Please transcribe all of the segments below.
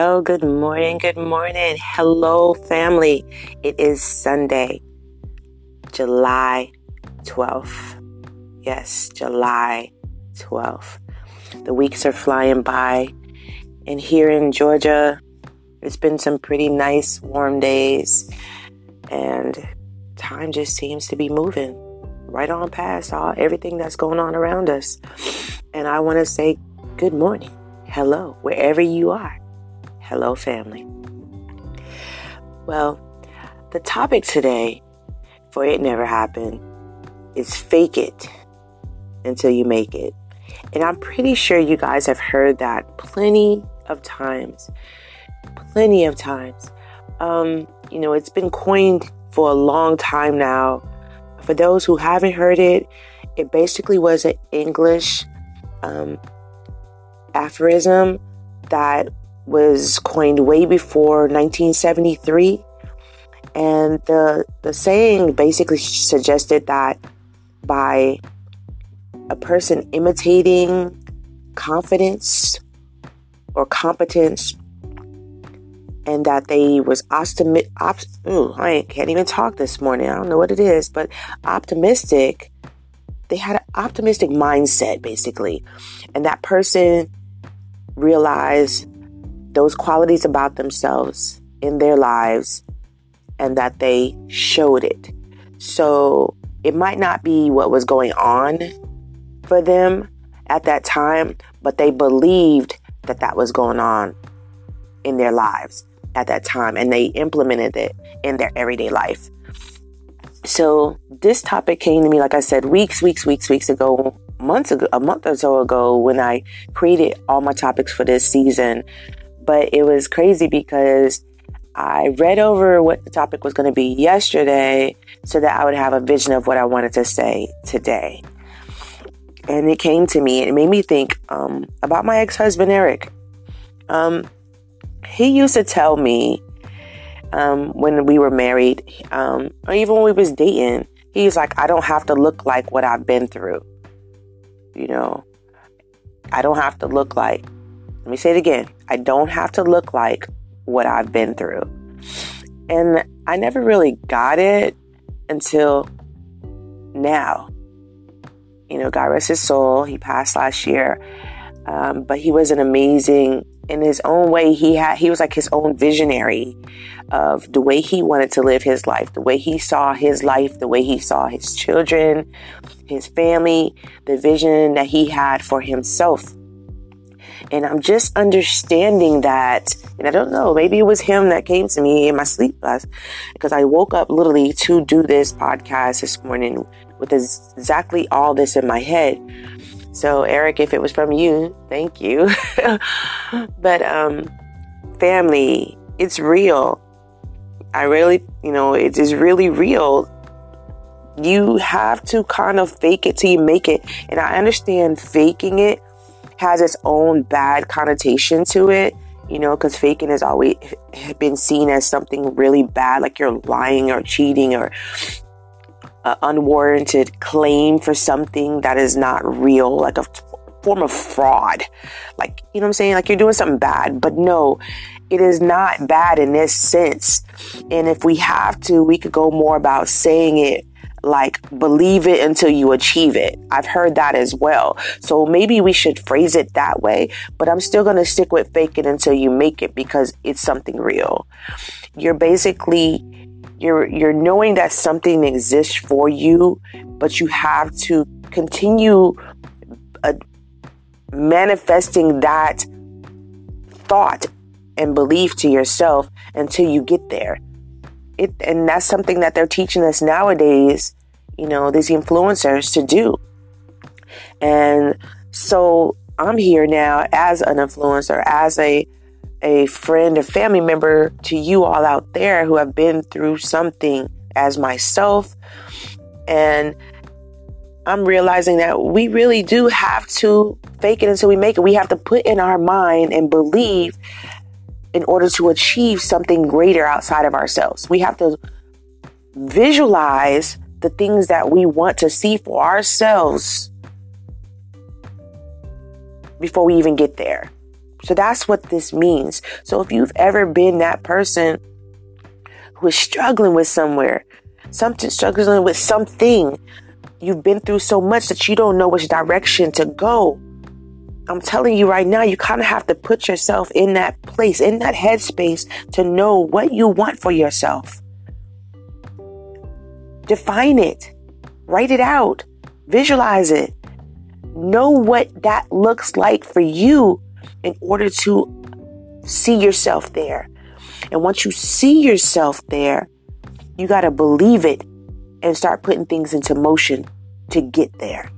Well, good morning, good morning. Hello, family. It is Sunday, July 12th. Yes, July 12th. The weeks are flying by, and here in Georgia, it's been some pretty nice, warm days, and time just seems to be moving right on past all everything that's going on around us. And I want to say good morning, hello, wherever you are. Hello, family. Well, the topic today for It Never Happened is fake it until you make it. And I'm pretty sure you guys have heard that plenty of times. Plenty of times. Um, you know, it's been coined for a long time now. For those who haven't heard it, it basically was an English um, aphorism that was coined way before 1973. And the, the saying basically suggested that by a person imitating confidence or competence and that they was optimistic. Op- ooh, I can't even talk this morning. I don't know what it is, but optimistic. They had an optimistic mindset, basically, and that person realized those qualities about themselves in their lives, and that they showed it. So it might not be what was going on for them at that time, but they believed that that was going on in their lives at that time and they implemented it in their everyday life. So this topic came to me, like I said, weeks, weeks, weeks, weeks ago, months ago, a month or so ago when I created all my topics for this season. But it was crazy because I read over what the topic was going to be yesterday so that I would have a vision of what I wanted to say today. And it came to me and it made me think um, about my ex husband, Eric. Um, he used to tell me um, when we were married, um, or even when we was dating, he's like, I don't have to look like what I've been through. You know, I don't have to look like, let me say it again, I don't have to look like what I've been through. And I never really got it until now. You know, God rest his soul. He passed last year. Um, but he was an amazing in his own way, he had he was like his own visionary of the way he wanted to live his life, the way he saw his life, the way he saw his children, his family, the vision that he had for himself. And I'm just understanding that, and I don't know, maybe it was him that came to me in my sleep last, because I woke up literally to do this podcast this morning with exactly all this in my head. So, Eric, if it was from you, thank you. but, um, family, it's real. I really, you know, it is really real. You have to kind of fake it till you make it. And I understand faking it has its own bad connotation to it, you know, because faking has always been seen as something really bad, like you're lying or cheating or unwarranted claim for something that is not real, like a form of fraud. Like, you know what I'm saying? Like you're doing something bad, but no, it is not bad in this sense. And if we have to, we could go more about saying it like believe it until you achieve it. I've heard that as well. So maybe we should phrase it that way, but I'm still going to stick with fake it until you make it because it's something real. You're basically you're you're knowing that something exists for you, but you have to continue uh, manifesting that thought and belief to yourself until you get there. It, and that's something that they're teaching us nowadays, you know, these influencers to do. And so I'm here now as an influencer, as a a friend, a family member to you all out there who have been through something as myself. And I'm realizing that we really do have to fake it until we make it. We have to put in our mind and believe in order to achieve something greater outside of ourselves. We have to visualize the things that we want to see for ourselves before we even get there So that's what this means. So if you've ever been that person who is struggling with somewhere, something struggling with something, you've been through so much that you don't know which direction to go. I'm telling you right now, you kind of have to put yourself in that place, in that headspace to know what you want for yourself. Define it, write it out, visualize it, know what that looks like for you in order to see yourself there. And once you see yourself there, you got to believe it and start putting things into motion to get there.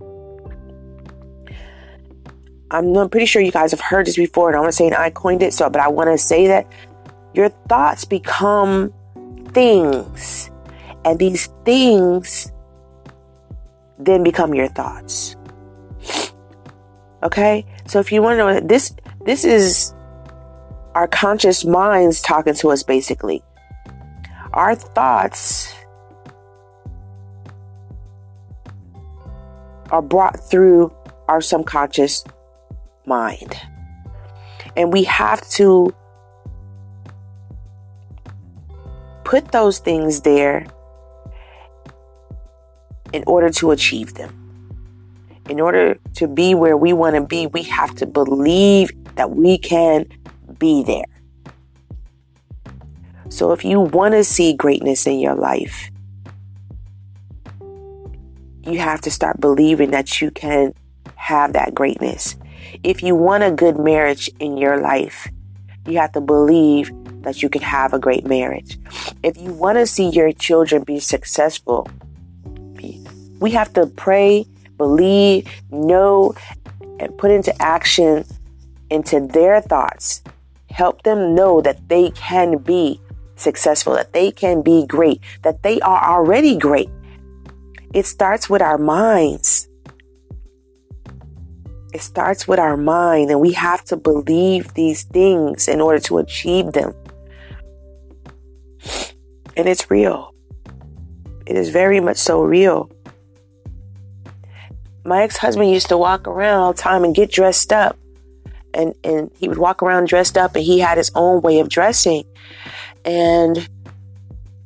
I'm pretty sure you guys have heard this before, and I'm not saying I coined it, so but I want to say that your thoughts become things, and these things then become your thoughts. Okay, so if you want to know this, this is our conscious minds talking to us basically. Our thoughts are brought through our subconscious mind. And we have to put those things there in order to achieve them. In order to be where we want to be, we have to believe that we can be there. So if you want to see greatness in your life, you have to start believing that you can have that greatness. If you want a good marriage in your life, you have to believe that you can have a great marriage. If you want to see your children be successful, we have to pray, believe, know, and put into action into their thoughts. Help them know that they can be successful, that they can be great, that they are already great. It starts with our minds. It starts with our mind, and we have to believe these things in order to achieve them. And it's real. It is very much so real. My ex husband used to walk around all the time and get dressed up. And, and he would walk around dressed up, and he had his own way of dressing. And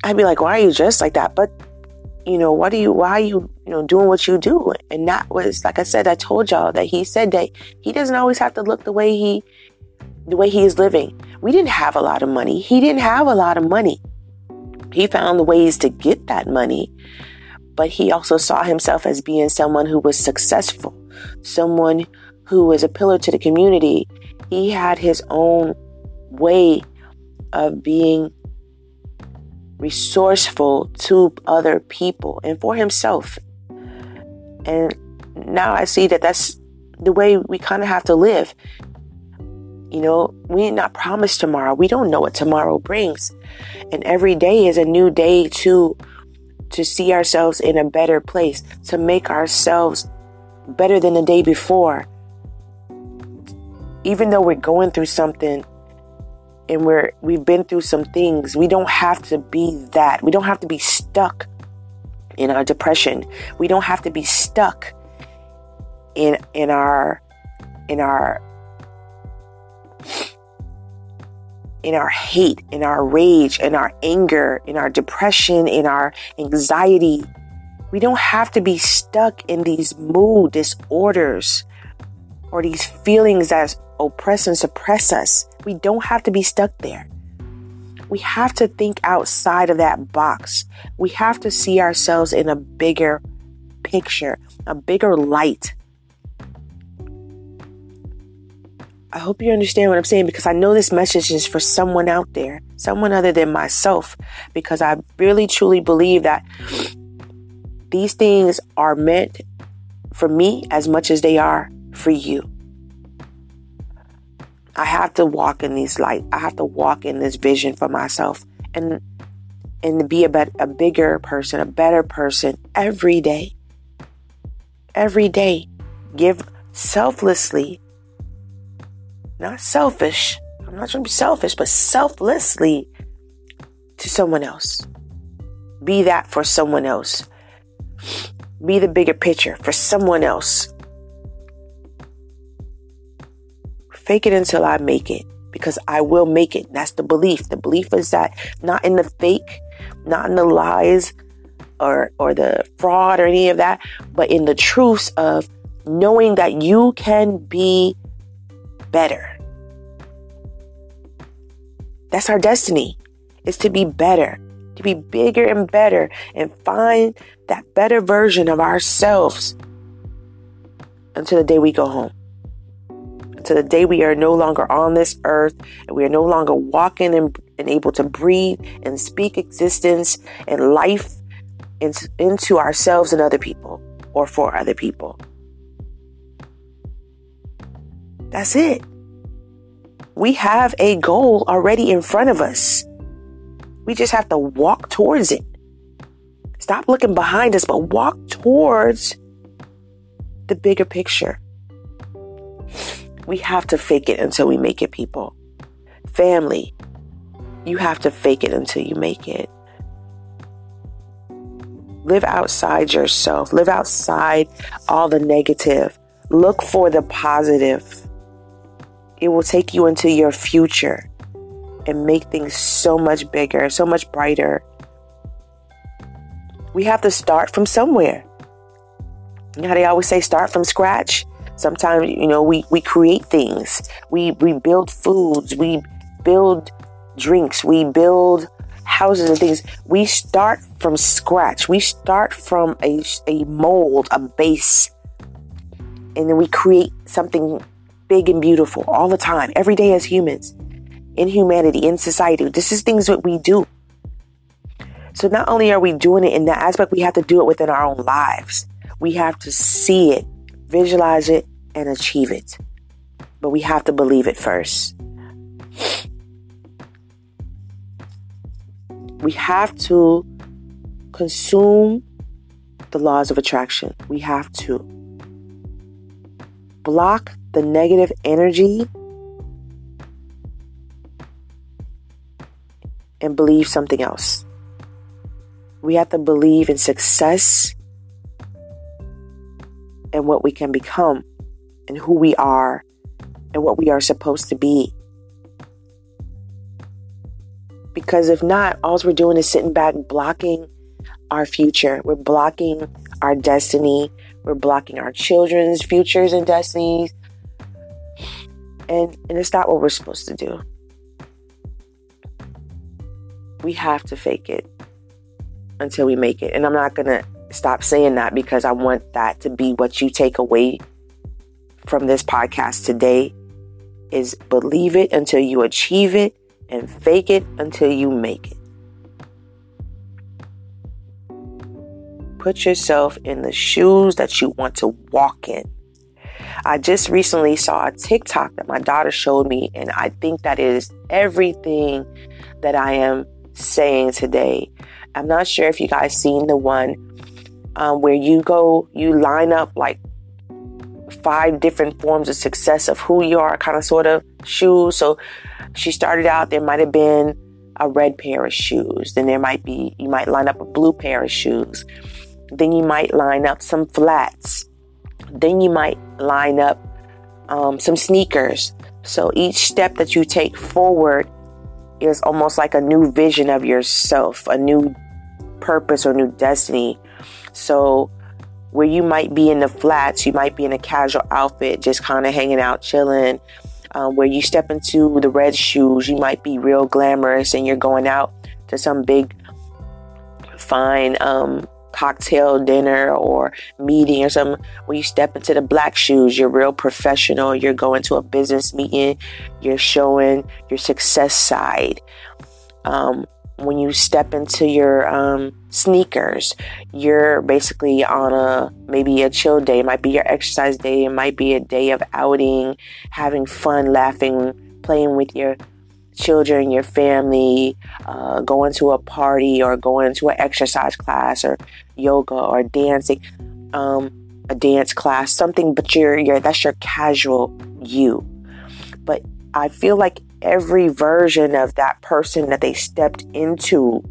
I'd be like, why are you dressed like that? But you know, what do you, why are you, you know, doing what you do? And that was, like I said, I told y'all that he said that he doesn't always have to look the way he, the way he is living. We didn't have a lot of money. He didn't have a lot of money. He found the ways to get that money, but he also saw himself as being someone who was successful, someone who was a pillar to the community. He had his own way of being resourceful to other people and for himself. And now I see that that's the way we kind of have to live. You know, we're not promised tomorrow. We don't know what tomorrow brings. And every day is a new day to to see ourselves in a better place, to make ourselves better than the day before. Even though we're going through something, and we're we've been through some things. We don't have to be that. We don't have to be stuck in our depression. We don't have to be stuck in in our in our in our hate, in our rage, in our anger, in our depression, in our anxiety. We don't have to be stuck in these mood disorders or these feelings that oppress and suppress us. We don't have to be stuck there. We have to think outside of that box. We have to see ourselves in a bigger picture, a bigger light. I hope you understand what I'm saying because I know this message is for someone out there, someone other than myself, because I really truly believe that these things are meant for me as much as they are for you. I have to walk in these light. I have to walk in this vision for myself and and be a, bet, a bigger person, a better person every day. Every day. Give selflessly. Not selfish. I'm not trying to be selfish, but selflessly to someone else. Be that for someone else. Be the bigger picture for someone else. Fake it until I make it because I will make it. That's the belief. The belief is that not in the fake, not in the lies or or the fraud or any of that, but in the truths of knowing that you can be better. That's our destiny. Is to be better, to be bigger and better and find that better version of ourselves until the day we go home. Until the day we are no longer on this earth and we are no longer walking and, and able to breathe and speak existence and life into ourselves and other people or for other people. That's it. We have a goal already in front of us. We just have to walk towards it. Stop looking behind us, but walk towards the bigger picture. We have to fake it until we make it, people. Family, you have to fake it until you make it. Live outside yourself, live outside all the negative. Look for the positive. It will take you into your future and make things so much bigger, so much brighter. We have to start from somewhere. You know how they always say start from scratch? Sometimes, you know, we, we create things. We we build foods, we build drinks, we build houses and things. We start from scratch. We start from a, a mold, a base, and then we create something big and beautiful all the time, every day as humans, in humanity, in society. This is things that we do. So not only are we doing it in that aspect, we have to do it within our own lives. We have to see it, visualize it, and achieve it. But we have to believe it first. We have to consume the laws of attraction. We have to block the negative energy and believe something else. We have to believe in success and what we can become and who we are and what we are supposed to be. Because if not, all we're doing is sitting back blocking our future. We're blocking our destiny. We're blocking our children's futures and destinies. And, and it's not what we're supposed to do. We have to fake it until we make it. And I'm not going to stop saying that because I want that to be what you take away from this podcast today is believe it until you achieve it and fake it until you make it. Put yourself in the shoes that you want to walk in. I just recently saw a TikTok that my daughter showed me, and I think that is everything that I am saying today. I'm not sure if you guys seen the one um, where you go, you line up like five different forms of success of who you are, kind of sort of shoes. So she started out, there might have been a red pair of shoes. Then there might be, you might line up a blue pair of shoes. Then you might line up some flats. Then you might line up um, some sneakers. So each step that you take forward is almost like a new vision of yourself, a new purpose or new destiny. So where you might be in the flats, you might be in a casual outfit, just kind of hanging out, chilling. Um, where you step into the red shoes, you might be real glamorous and you're going out to some big, fine um, cocktail dinner or meeting or something, when you step into the black shoes, you're real professional. You're going to a business meeting, you're showing your success side. Um, when you step into your um, sneakers, you're basically on a maybe a chill day. It might be your exercise day. It might be a day of outing, having fun, laughing, playing with your children, your family, uh, going to a party or going to an exercise class or yoga or dancing, um, a dance class, something, but you're, you're, that's your casual you. But I feel like every version of that person that they stepped into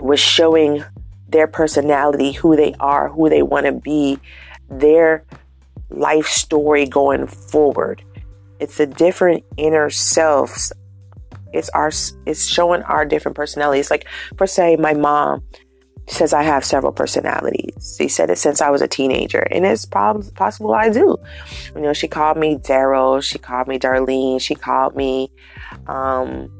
was showing their personality, who they are, who they want to be, their life story going forward. It's a different inner selves. It's our it's showing our different personalities. Like for say my mom says I have several personalities. She said it since I was a teenager, and it's possible I do. You know, she called me Daryl. She called me Darlene. She called me, um,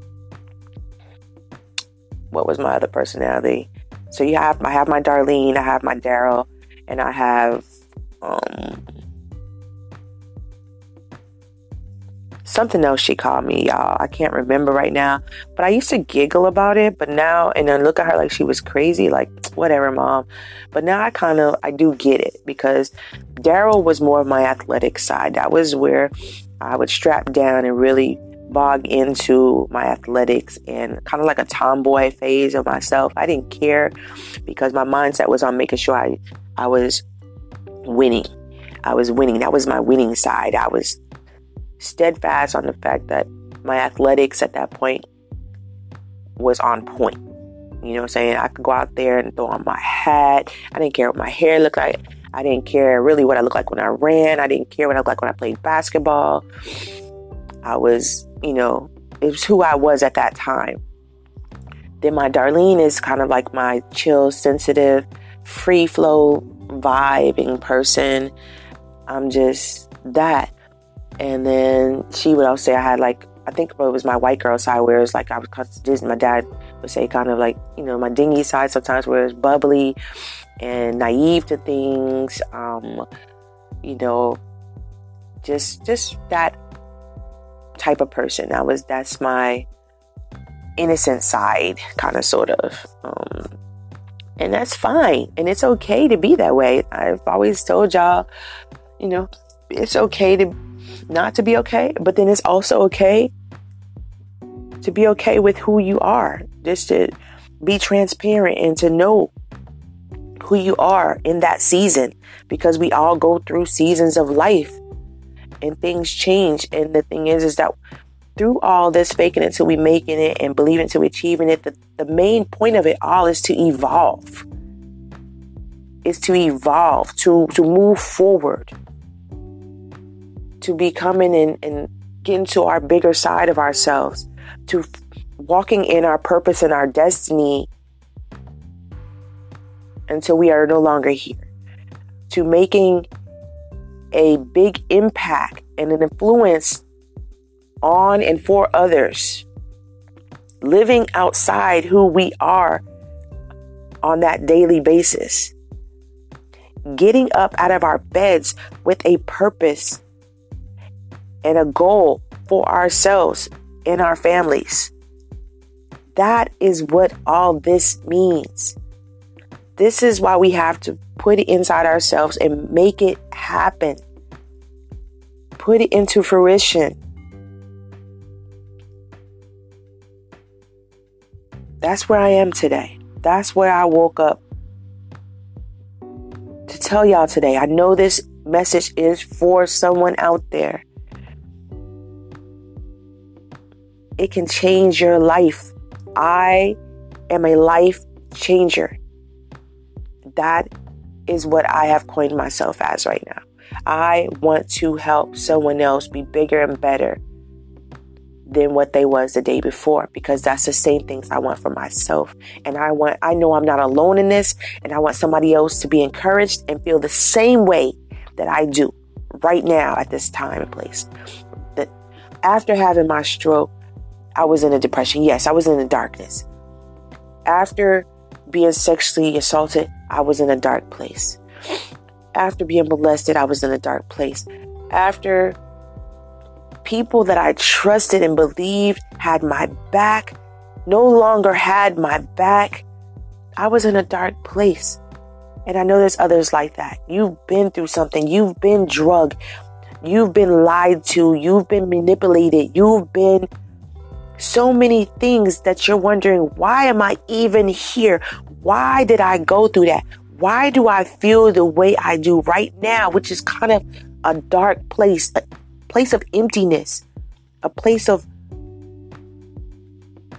what was my other personality? So you have I have my Darlene, I have my Daryl, and I have um something else she called me, y'all. I can't remember right now, but I used to giggle about it. But now, and then look at her like she was crazy, like whatever, mom. But now I kind of I do get it because Daryl was more of my athletic side. That was where I would strap down and really bog into my athletics and kind of like a tomboy phase of myself. I didn't care because my mindset was on making sure I I was winning. I was winning. That was my winning side. I was steadfast on the fact that my athletics at that point was on point. You know what I'm saying? I could go out there and throw on my hat. I didn't care what my hair looked like. I didn't care really what I looked like when I ran. I didn't care what I looked like when I played basketball. I was, you know, it was who I was at that time. Then my Darlene is kind of like my chill, sensitive, free flow, vibing person. I'm just that. And then she would always say I had like I think it was my white girl side where it's like I was Disney. My dad would say kind of like you know my dingy side sometimes where it's bubbly and naive to things. Um, you know, just just that type of person. That was that's my innocent side, kind of sort of. Um, and that's fine, and it's okay to be that way. I've always told y'all, you know, it's okay to not to be okay, but then it's also okay to be okay with who you are. Just to be transparent and to know who you are in that season because we all go through seasons of life and things change. And the thing is, is that through all this faking it till we making it and believing we achieving it, the, the main point of it all is to evolve. Is to evolve, to to move forward to be coming and, and getting to our bigger side of ourselves, to walking in our purpose and our destiny until we are no longer here, to making a big impact and an influence on and for others, living outside who we are on that daily basis, getting up out of our beds with a purpose and a goal for ourselves and our families. That is what all this means. This is why we have to put it inside ourselves and make it happen. Put it into fruition. That's where I am today. That's where I woke up to tell y'all today. I know this message is for someone out there. It can change your life. I am a life changer. That is what I have coined myself as right now. I want to help someone else be bigger and better than what they was the day before because that's the same things I want for myself. And I want I know I'm not alone in this and I want somebody else to be encouraged and feel the same way that I do right now at this time and place. That after having my stroke, I was in a depression. Yes, I was in the darkness. After being sexually assaulted, I was in a dark place. After being molested, I was in a dark place. After people that I trusted and believed had my back no longer had my back, I was in a dark place. And I know there's others like that. You've been through something. You've been drugged. You've been lied to. You've been manipulated. You've been so many things that you're wondering, why am I even here? Why did I go through that? Why do I feel the way I do right now, which is kind of a dark place, a place of emptiness, a place of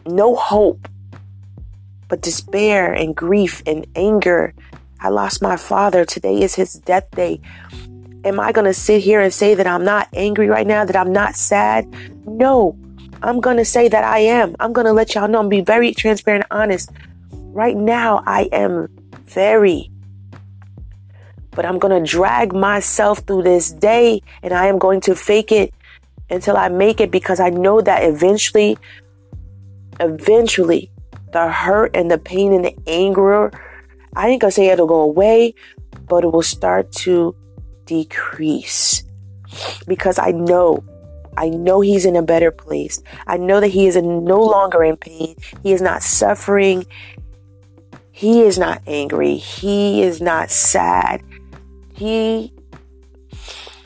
no hope, but despair and grief and anger. I lost my father. Today is his death day. Am I going to sit here and say that I'm not angry right now, that I'm not sad? No, I'm going to say that I am. I'm going to let y'all know and be very transparent and honest. Right now, I am very. But I'm going to drag myself through this day and I am going to fake it until I make it because I know that eventually, eventually, the hurt and the pain and the anger, I ain't to say it'll go away, but it will start to decrease because I know I know he's in a better place. I know that he is no longer in pain. He is not suffering. He is not angry. He is not sad. He,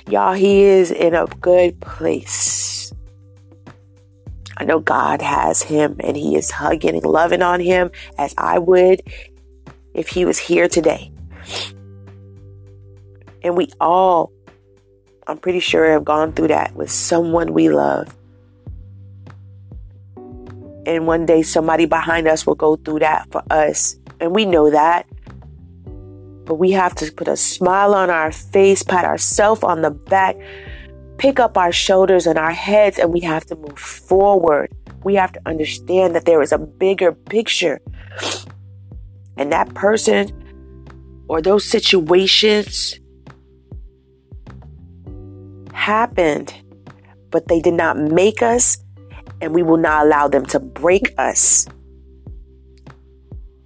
y'all, he is in a good place. I know God has him and he is hugging and loving on him as I would if he was here today. And we all, I'm pretty sure, have gone through that with someone we love. And one day somebody behind us will go through that for us. And we know that. But we have to put a smile on our face, pat ourselves on the back, pick up our shoulders and our heads, and we have to move forward. We have to understand that there is a bigger picture. And that person or those situations happened, but they did not make us, and we will not allow them to break us.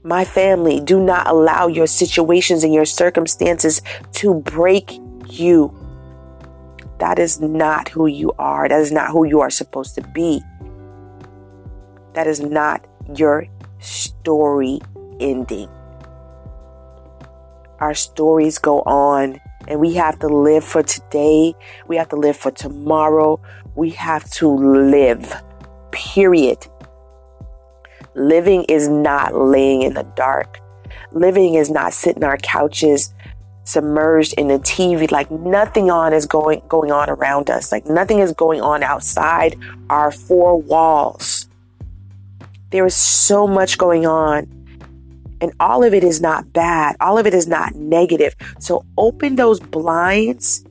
My family, do not allow your situations and your circumstances to break you. That is not who you are. That is not who you are supposed to be. That is not your story ending. Our stories go on and we have to live for today. We have to live for tomorrow. We have to live, period. Living is not laying in the dark. Living is not sitting on our couches submerged in the TV like nothing on is going going on around us. Like nothing is going on outside our four walls. There is so much going on and all of it is not bad. All of it is not negative. So open those blinds,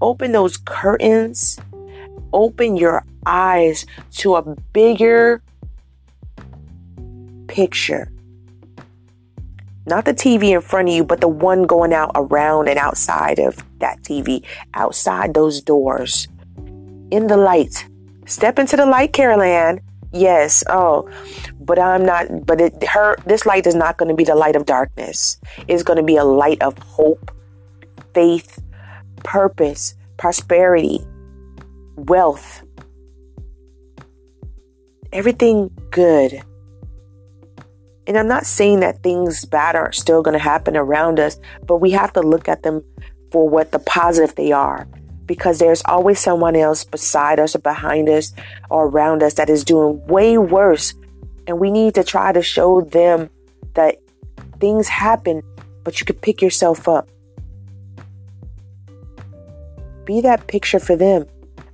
open those curtains, open your eyes to a bigger picture. Not the TV in front of you, but the one going out around and outside of that TV, outside those doors, in the light. Step into the light, Carol Yes. Oh, but I'm not, but it, her, this light is not going to be the light of darkness. It's going to be a light of hope, faith, purpose, prosperity, wealth, everything good. And I'm not saying that things bad are still going to happen around us, but we have to look at them for what the positive they are because there's always someone else beside us or behind us or around us that is doing way worse and we need to try to show them that things happen, but you can pick yourself up. Be that picture for them.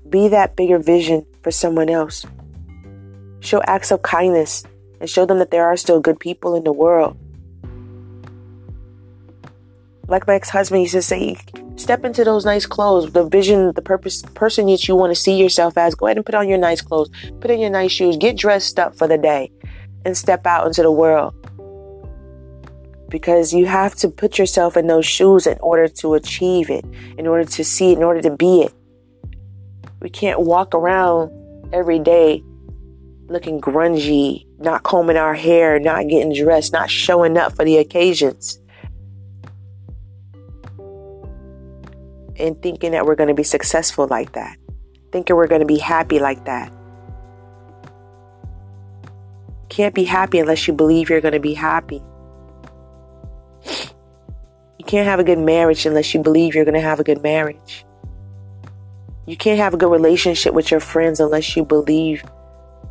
Be that bigger vision for someone else. Show acts of kindness and show them that there are still good people in the world. Like my ex husband used to say, step into those nice clothes, the vision, the purpose, person that you want to see yourself as. Go ahead and put on your nice clothes, put on your nice shoes, get dressed up for the day and step out into the world. Because you have to put yourself in those shoes in order to achieve it, in order to see it, in order to be it. We can't walk around every day looking grungy, not combing our hair, not getting dressed, not showing up for the occasions. And thinking that we're going to be successful like that, thinking we're going to be happy like that can't be happy unless you believe you're going to be happy. You can't have a good marriage unless you believe you're going to have a good marriage. You can't have a good relationship with your friends unless you believe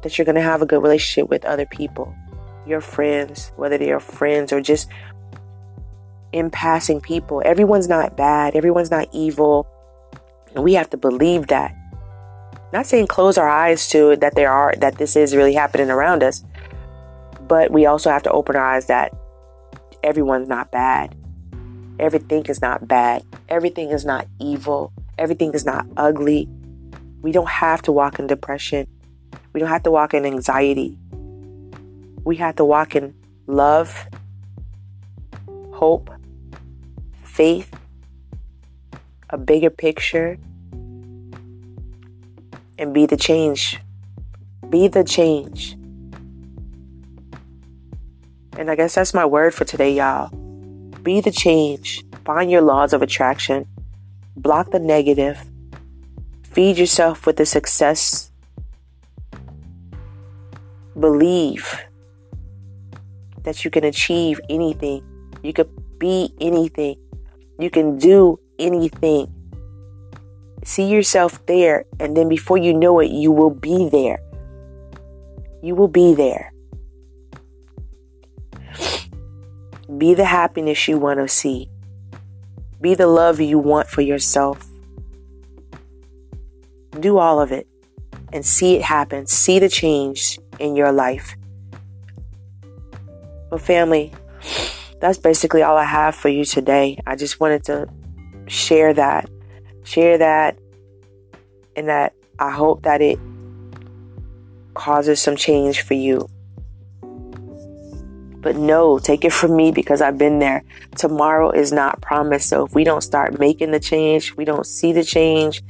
that you're going to have a good relationship with other people. Your friends, whether they are friends or just in passing people. Everyone's not bad, everyone's not evil. And we have to believe that. Not saying close our eyes to that there are that this is really happening around us, but we also have to open our eyes that everyone's not bad. Everything is not bad. Everything is not evil. Everything is not ugly. We don't have to walk in depression. We don't have to walk in anxiety. We have to walk in love, hope, faith, a bigger picture, and be the change. Be the change. And I guess that's my word for today, y'all. Be the change. Find your laws of attraction. Block the negative. Feed yourself with the success. Believe that you can achieve anything. You can be anything. You can do anything. See yourself there, and then before you know it, you will be there. You will be there. Be the happiness you want to see. Be the love you want for yourself. Do all of it and see it happen. See the change in your life. But, family, that's basically all I have for you today. I just wanted to share that. Share that. And that I hope that it causes some change for you. But no, take it from me because I've been there. Tomorrow is not promised. So if we don't start making the change, we don't see the change,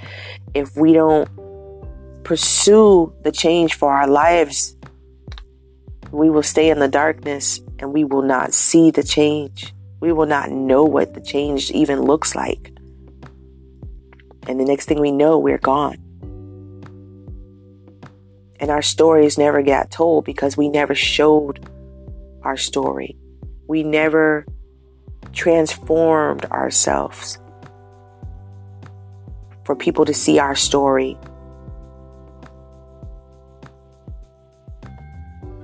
if we don't pursue the change for our lives, we will stay in the darkness and we will not see the change. We will not know what the change even looks like. And the next thing we know, we're gone. And our stories never got told because we never showed our story. We never transformed ourselves for people to see our story.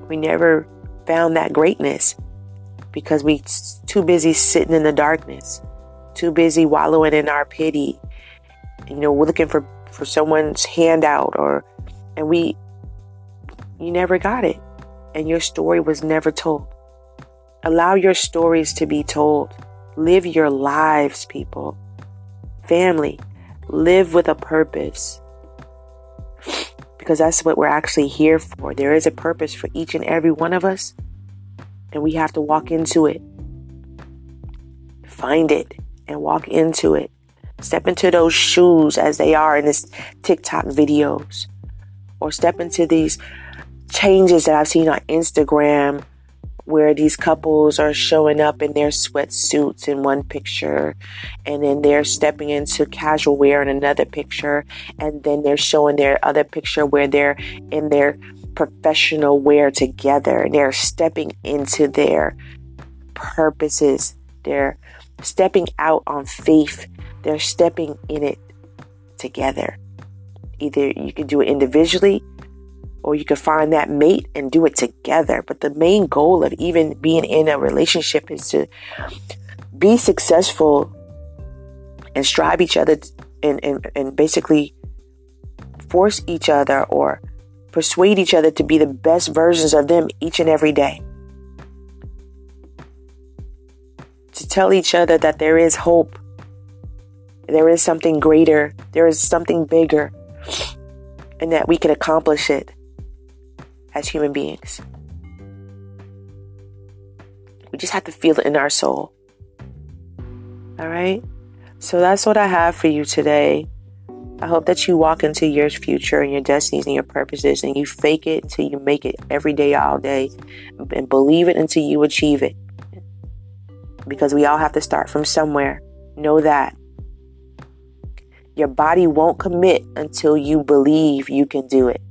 We never found that greatness because we too busy sitting in the darkness, too busy wallowing in our pity. You know, we're looking for for someone's handout or and we you never got it and your story was never told. Allow your stories to be told. Live your lives, people. Family, live with a purpose. Because that's what we're actually here for. There is a purpose for each and every one of us, and we have to walk into it. Find it and walk into it. Step into those shoes as they are in this TikTok videos, or step into these changes that I've seen on Instagram where these couples are showing up in their sweatsuits in one picture and then they're stepping into casual wear in another picture and then they're showing their other picture where they're in their professional wear together and they're stepping into their purposes. They're stepping out on faith. They're stepping in it together. Either you can do it individually or you can find that mate and do it together. But the main goal of even being in a relationship is to be successful and strive each other and, and, and basically force each other or persuade each other to be the best versions of them each and every day. To tell each other that there is hope, there is something greater, there is something bigger, and that we can accomplish it as human beings. We just have to feel it in our soul. All right? So that's what I have for you today. I hope that you walk into your future and your destinies and your purposes and you fake it until you make it every day, all day, and believe it until you achieve it. Because we all have to start from somewhere. Know that. Your body won't commit until you believe you can do it.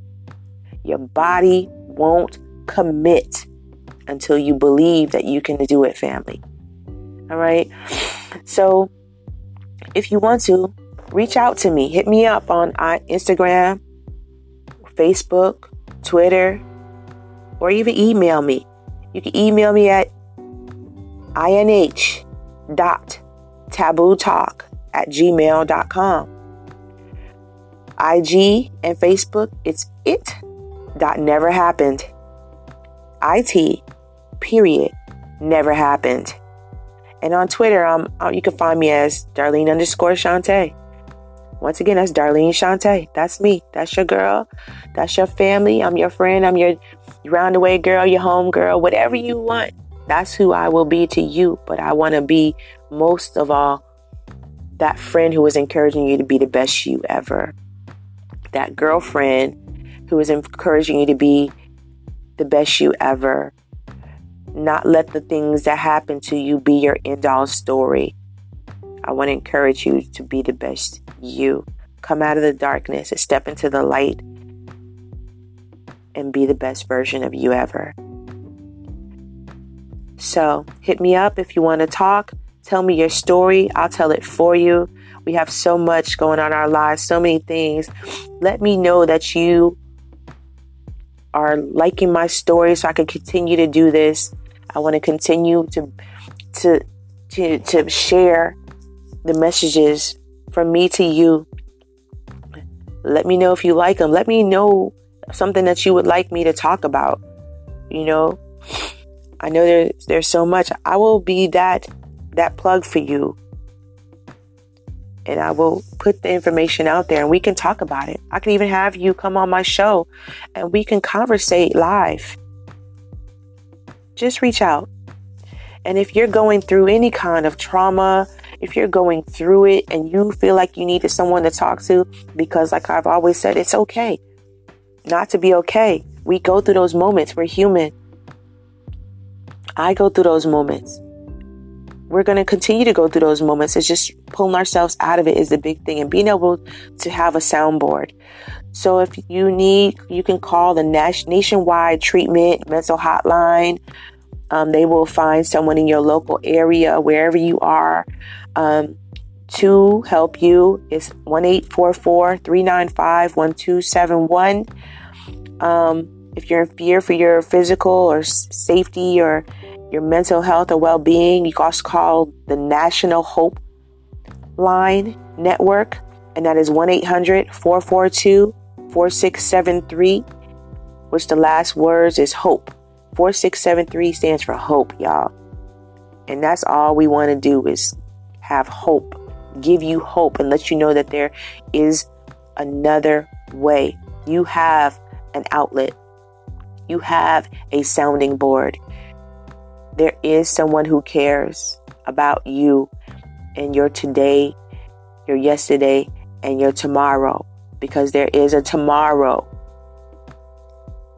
Your body won't commit until you believe that you can do it, family. All right. So if you want to, reach out to me. Hit me up on uh, Instagram, Facebook, Twitter, or even email me. You can email me at inh dot taboo talk at gmail.com. IG and Facebook, it's it dot never happened. IT, period, never happened. And on Twitter, um, uh, you can find me as Darlene underscore Shante. Once again, that's Darlene Shante. That's me. That's your girl. That's your family. I'm your friend. I'm your roundaway girl, your home girl, whatever you want. That's who I will be to you. But I want to be most of all that friend who is encouraging you to be the best you ever. That girlfriend who is encouraging you to be the best you ever. Not let the things that happen to you be your end all story. I want to encourage you to be the best you. Come out of the darkness and step into the light and be the best version of you ever. So, hit me up if you want to talk. Tell me your story. I'll tell it for you. We have so much going on in our lives, so many things. Let me know that you are liking my story so I can continue to do this. I want to continue to to to to share the messages from me to you. Let me know if you like them. Let me know something that you would like me to talk about. You know, I know there's there's so much. I will be that that plug for you and I will put the information out there and we can talk about it. I can even have you come on my show and we can conversate live. Just reach out. And if you're going through any kind of trauma, if you're going through it and you feel like you needed someone to talk to, because like I've always said, it's okay not to be okay. We go through those moments. We're human. I go through those moments we're going to continue to go through those moments. It's just pulling ourselves out of it is the big thing and being able to have a soundboard. So if you need, you can call the nationwide treatment mental hotline. Um, they will find someone in your local area, wherever you are, um, to help you. It's 1 395 1271. Um, if you're in fear for your physical or safety or your mental health or well being. You can also call the National Hope Line Network, and that is 1 800 442 4673, which the last words is hope. 4673 stands for hope, y'all. And that's all we want to do is have hope, give you hope, and let you know that there is another way. You have an outlet, you have a sounding board, there is someone who cares about you and your today, your yesterday, and your tomorrow because there is a tomorrow.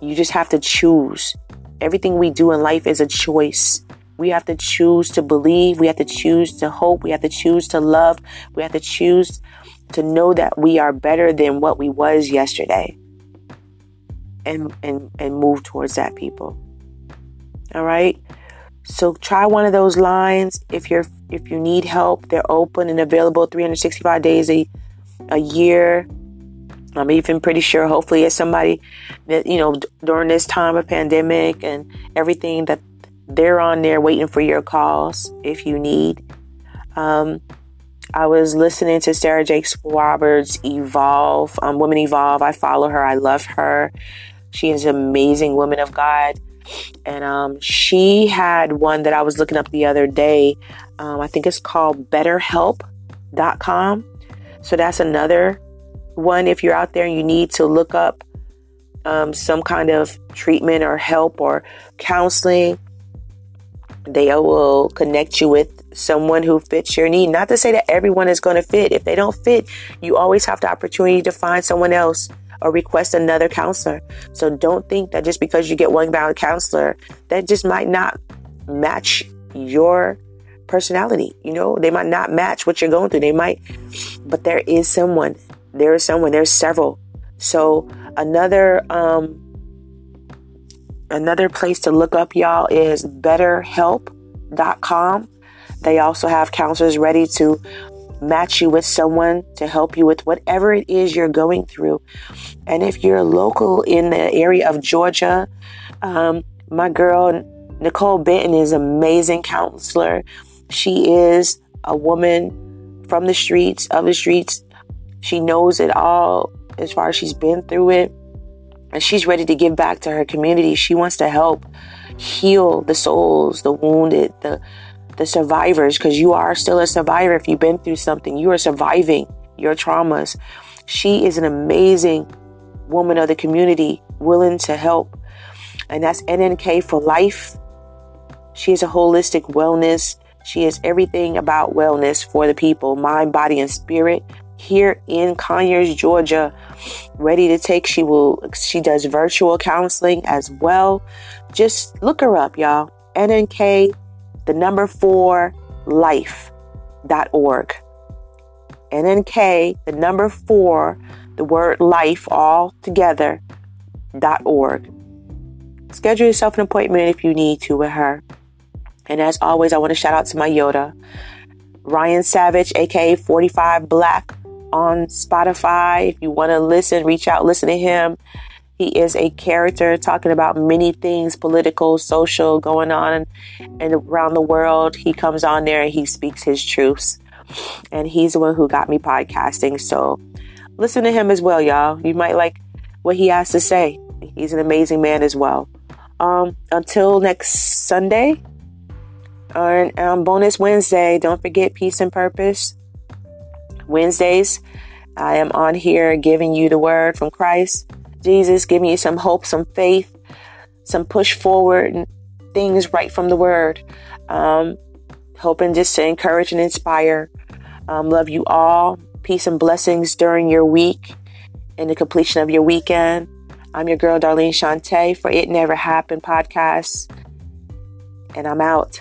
You just have to choose. Everything we do in life is a choice. We have to choose to believe. We have to choose to hope. We have to choose to love. We have to choose to know that we are better than what we was yesterday. And and and move towards that people. All right? So try one of those lines if you're if you need help. They're open and available 365 days a a year. I'm even pretty sure, hopefully, as somebody that you know during this time of pandemic and everything that they're on there waiting for your calls if you need. Um, I was listening to Sarah Jakes Roberts Evolve, um, Women Evolve. I follow her. I love her. She is an amazing woman of God. And um, she had one that I was looking up the other day. Um, I think it's called betterhelp.com. So that's another one if you're out there and you need to look up um, some kind of treatment or help or counseling. They will connect you with someone who fits your need. Not to say that everyone is going to fit. If they don't fit, you always have the opportunity to find someone else or request another counselor. So don't think that just because you get one bound counselor, that just might not match your personality. You know, they might not match what you're going through. They might, but there is someone. There is someone. There's several. So another um another place to look up y'all is betterhelp.com. They also have counselors ready to match you with someone to help you with whatever it is you're going through. And if you're local in the area of Georgia, um, my girl Nicole Benton is amazing counselor. She is a woman from the streets, of the streets. She knows it all as far as she's been through it. And she's ready to give back to her community. She wants to help heal the souls, the wounded, the the survivors, because you are still a survivor if you've been through something. You are surviving your traumas. She is an amazing woman of the community, willing to help. And that's NNK for life. She is a holistic wellness. She is everything about wellness for the people, mind, body, and spirit. Here in Conyers, Georgia, ready to take. She will, she does virtual counseling as well. Just look her up, y'all. NNK, the number four, life.org. NNK, the number four, the word life all together, dot org. Schedule yourself an appointment if you need to with her. And as always, I want to shout out to my Yoda, Ryan Savage, aka 45 Black on Spotify. If you want to listen, reach out, listen to him. He is a character talking about many things political, social, going on and around the world. He comes on there and he speaks his truths. And he's the one who got me podcasting. So listen to him as well, y'all. You might like what he has to say. He's an amazing man as well. Um, until next Sunday, on um, bonus Wednesday, don't forget peace and purpose. Wednesdays, I am on here giving you the word from Christ, Jesus, giving you some hope, some faith, some push forward, and things right from the word. Um, hoping just to encourage and inspire. Um, love you all. Peace and blessings during your week and the completion of your weekend. I'm your girl, Darlene Shante, for It Never Happened podcast. And I'm out.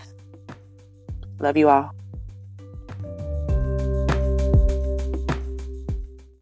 Love you all.